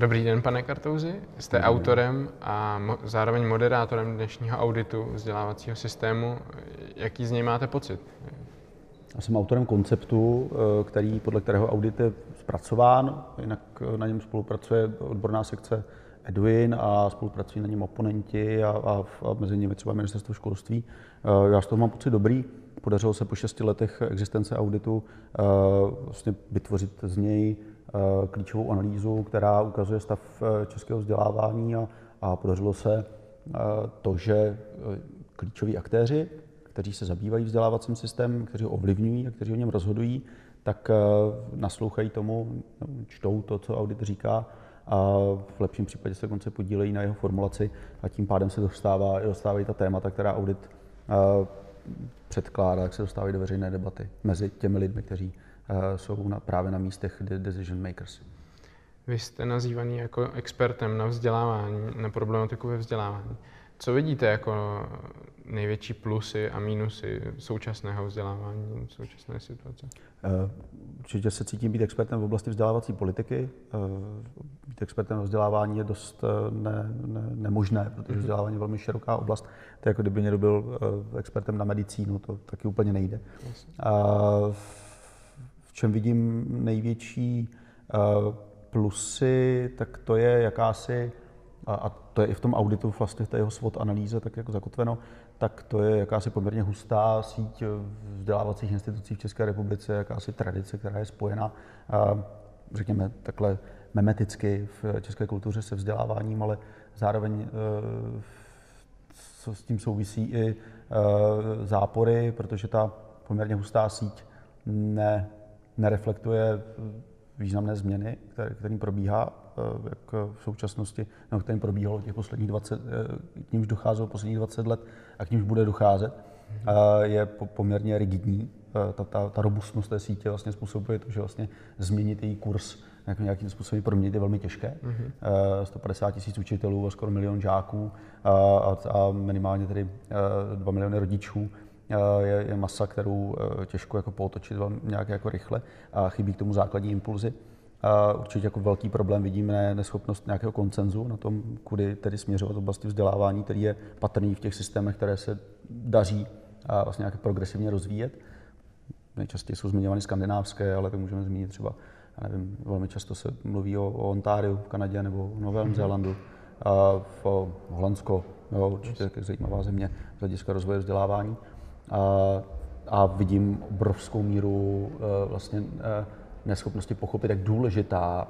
Dobrý den, pane Kartouzi. Jste Dobrý autorem a mo- zároveň moderátorem dnešního auditu vzdělávacího systému. Jaký z něj máte pocit? Já jsem autorem konceptu, eh, který, podle kterého audit je zpracován, jinak eh, na něm spolupracuje odborná sekce Edwin a spolupracují na něm oponenti a, a, a mezi nimi třeba ministerstvo školství. Eh, já z toho mám pocit dobrý. Podařilo se po šesti letech existence auditu vlastně vytvořit z něj klíčovou analýzu, která ukazuje stav českého vzdělávání a, a podařilo se to, že klíčoví aktéři, kteří se zabývají vzdělávacím systémem, kteří ho ovlivňují a kteří o něm rozhodují, tak naslouchají tomu, čtou to, co audit říká a v lepším případě se dokonce podílejí na jeho formulaci a tím pádem se dostává, dostávají ta témata, která audit předkládá, tak se dostávají do veřejné debaty mezi těmi lidmi, kteří jsou na, právě na místech decision makers. Vy jste nazývaný jako expertem na vzdělávání, na problematiku ve vzdělávání. Co vidíte jako největší plusy a mínusy současného vzdělávání, současné situace? Eh, určitě se cítím být expertem v oblasti vzdělávací politiky. Eh, být expertem v vzdělávání je dost eh, ne, ne, nemožné, protože mhm. vzdělávání je velmi široká oblast. To je jako kdyby někdo byl expertem na medicínu, to taky úplně nejde. A v čem vidím největší plusy, tak to je jakási a, to je i v tom auditu, vlastně v té jeho SWOT analýze, tak jako zakotveno, tak to je jakási poměrně hustá síť vzdělávacích institucí v České republice, jakási tradice, která je spojena, řekněme takhle memeticky v české kultuře se vzděláváním, ale zároveň co s tím souvisí i zápory, protože ta poměrně hustá síť ne, nereflektuje významné změny, které, kterým probíhá Eh, jak v současnosti, no, kterým probíhalo těch posledních 20, eh, k nímž docházelo posledních 20 let a k nímž bude docházet, je poměrně rigidní. Eh, ta, ta, ta robustnost té sítě vlastně způsobuje to, že vlastně změnit její kurz jako nějakým způsobem proměnit je velmi těžké. Mm-hmm. 150 tisíc učitelů a skoro milion žáků a, a, a minimálně tedy 2 miliony rodičů je, je masa, kterou těžko jako pootočit nějak jako rychle a chybí k tomu základní impulzy. A určitě jako velký problém vidíme neschopnost nějakého koncenzu na tom, kudy tedy směřovat oblasti vzdělávání, který je patrný v těch systémech, které se daří a vlastně nějak progresivně rozvíjet. Nejčastěji jsou zmiňovány skandinávské, ale to můžeme zmínit třeba, já nevím, velmi často se mluví o, o Ontáriu v Kanadě nebo v Novém mm-hmm. Zélandu, a v Holandsko, jo, určitě yes. zajímavá země z hlediska rozvoje vzdělávání. A, a vidím obrovskou míru uh, vlastně uh, neschopnosti pochopit, jak důležitá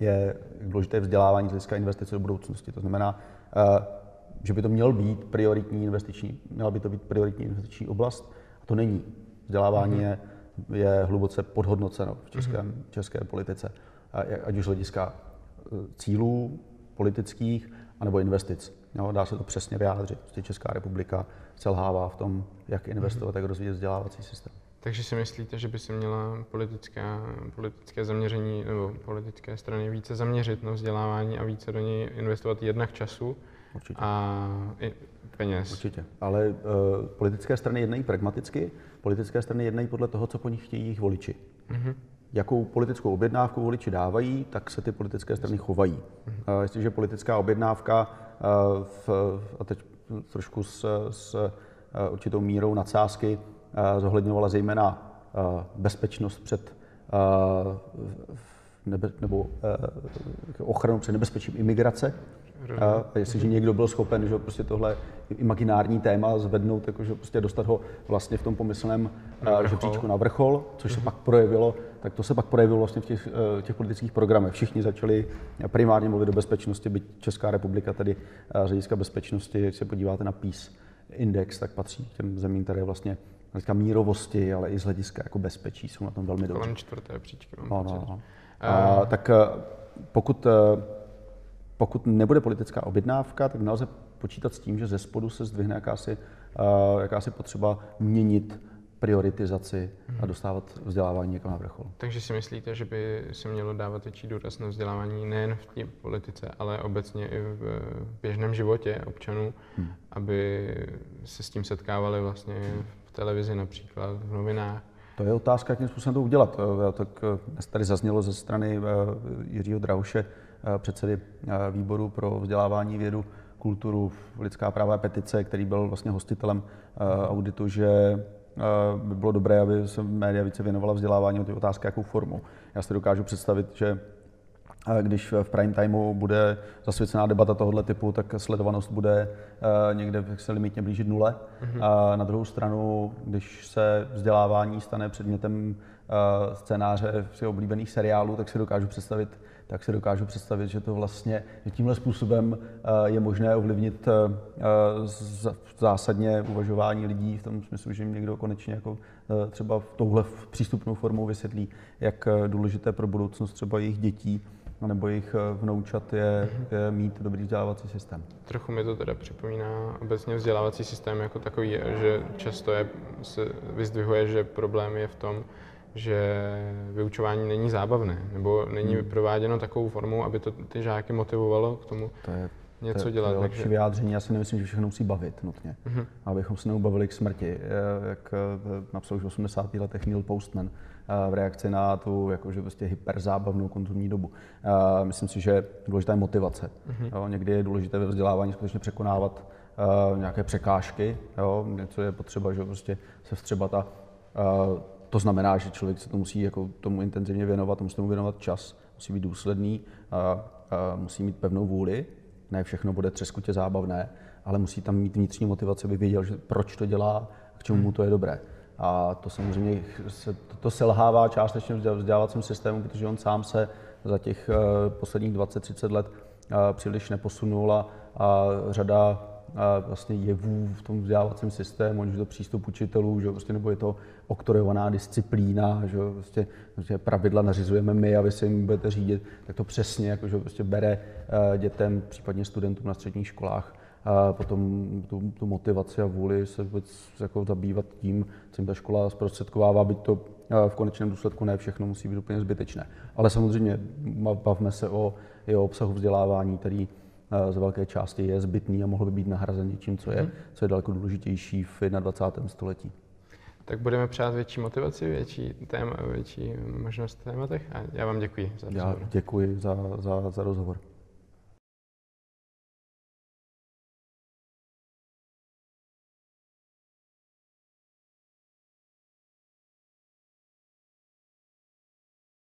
je důležité vzdělávání z hlediska investice do budoucnosti. To znamená, eh, že by to měl být prioritní investiční, měla by to být prioritní investiční oblast, a to není. Vzdělávání mm-hmm. je, je hluboce podhodnoceno v české, mm-hmm. české politice, ať už z hlediska eh, cílů politických, anebo investic. Jo, dá se to přesně vyjádřit. Prostě Česká republika selhává v tom, jak investovat, jak rozvíjet vzdělávací systém. Takže si myslíte, že by se měla politická, politické zaměření nebo politické strany více zaměřit na vzdělávání a více do něj investovat jednak času Určitě. a i peněz? Určitě. Ale uh, politické strany jednají pragmaticky, politické strany jednají podle toho, co po nich chtějí jejich voliči. Mm-hmm. Jakou politickou objednávku voliči dávají, tak se ty politické strany chovají. Mm-hmm. Uh, jestliže politická objednávka, v, a teď trošku s, s uh, určitou mírou nadsázky, Eh, zohledňovala zejména eh, bezpečnost před eh, nebe, nebo ochranu před nebezpečím imigrace. A jestliže někdo byl schopen že prostě tohle imaginární téma zvednout, jakože prostě dostat ho vlastně v tom pomyslném žebříčku na vrchol, což se mhm. pak projevilo, tak to se pak projevilo vlastně v těch, těch politických programech. Všichni začali primárně mluvit o bezpečnosti, byť Česká republika tedy z hlediska bezpečnosti, když se podíváte na PIS index, tak patří k těm zemím, které vlastně hlediska mírovosti, ale i z hlediska jako bezpečí jsou na tom velmi dobře. Kolem čtvrté příčky. No, no, no. A, tak eh, pokud, eh, pokud nebude politická objednávka, tak nelze počítat s tím, že ze spodu se zdvihne jakási, eh, jakási potřeba měnit prioritizaci a mhm. dostávat vzdělávání někam na vrchol. Takže si myslíte, že by se mělo dávat větší důraz na vzdělávání nejen v té politice, ale obecně i v běžném životě občanů, hmm. aby se s tím setkávali vlastně v televizi například, v novinách, To je otázka, jakým způsobem to udělat. Tak dnes tady zaznělo ze strany Jiřího Drahuše, předsedy výboru pro vzdělávání vědu, kulturu, lidská práva a petice, který byl vlastně hostitelem auditu, že by bylo dobré, aby se média více věnovala vzdělávání o ty otázky, jakou formou. Já si dokážu představit, že když v prime timeu bude zasvěcená debata tohoto typu, tak sledovanost bude někde se limitně blížit nule. Mm-hmm. A na druhou stranu, když se vzdělávání stane předmětem scénáře oblíbených seriálů, tak si dokážu představit, tak si dokážu představit, že to vlastně, že tímhle způsobem je možné ovlivnit zásadně uvažování lidí v tom smyslu, že jim někdo konečně jako třeba touhle přístupnou formou vysvětlí, jak důležité pro budoucnost třeba jejich dětí nebo jejich vnoučat je, je mít dobrý vzdělávací systém. Trochu mi to teda připomíná obecně vzdělávací systém jako takový, že často je, se vyzdvihuje, že problém je v tom, že vyučování není zábavné, nebo není hmm. prováděno takovou formou, aby to ty žáky motivovalo k tomu to je, něco to, dělat. To je lepší takže... vyjádření, já si nemyslím, že všechno musí bavit nutně, hmm. abychom se neubavili k smrti, jak eh, napsal už v 80. letech Neil Postman eh, v reakci na tu jakože prostě hyperzábavnou konzumní dobu. Eh, myslím si, že důležitá je motivace. Hmm. Jo, někdy je důležité ve vzdělávání skutečně překonávat nějaké překážky, jo, něco je potřeba, že prostě se vstřebat a to znamená, že člověk se to musí jako tomu intenzivně věnovat, musí tomu věnovat čas, musí být důsledný, a, a musí mít pevnou vůli. Ne všechno bude třeskutě zábavné, ale musí tam mít vnitřní motivaci, aby věděl, že proč to dělá, k čemu mu to je dobré. A to samozřejmě se, to, to selhává částečně vzdělávacím systému, protože on sám se za těch uh, posledních 20-30 let uh, příliš neposunul a, a řada vlastně jevů v tom vzdělávacím systému, ať už to přístup učitelů, že prostě, nebo je to oktorovaná disciplína, že prostě, prostě pravidla nařizujeme my a vy si jim budete řídit, tak to přesně jako, že prostě bere eh, dětem, případně studentům na středních školách a potom tu, tu motivaci a vůli se vůbec jako zabývat tím, co jim ta škola zprostředkovává, byť to eh, v konečném důsledku ne všechno musí být úplně zbytečné. Ale samozřejmě bavme se o jeho obsahu vzdělávání, který z velké části je zbytný a mohl by být nahrazen něčím, co je, hmm. co je daleko důležitější v 21. století. Tak budeme přát větší motivaci, větší, téma, větší možnost tématech a já vám děkuji za rozhovor. Já děkuji za, za, za rozhovor.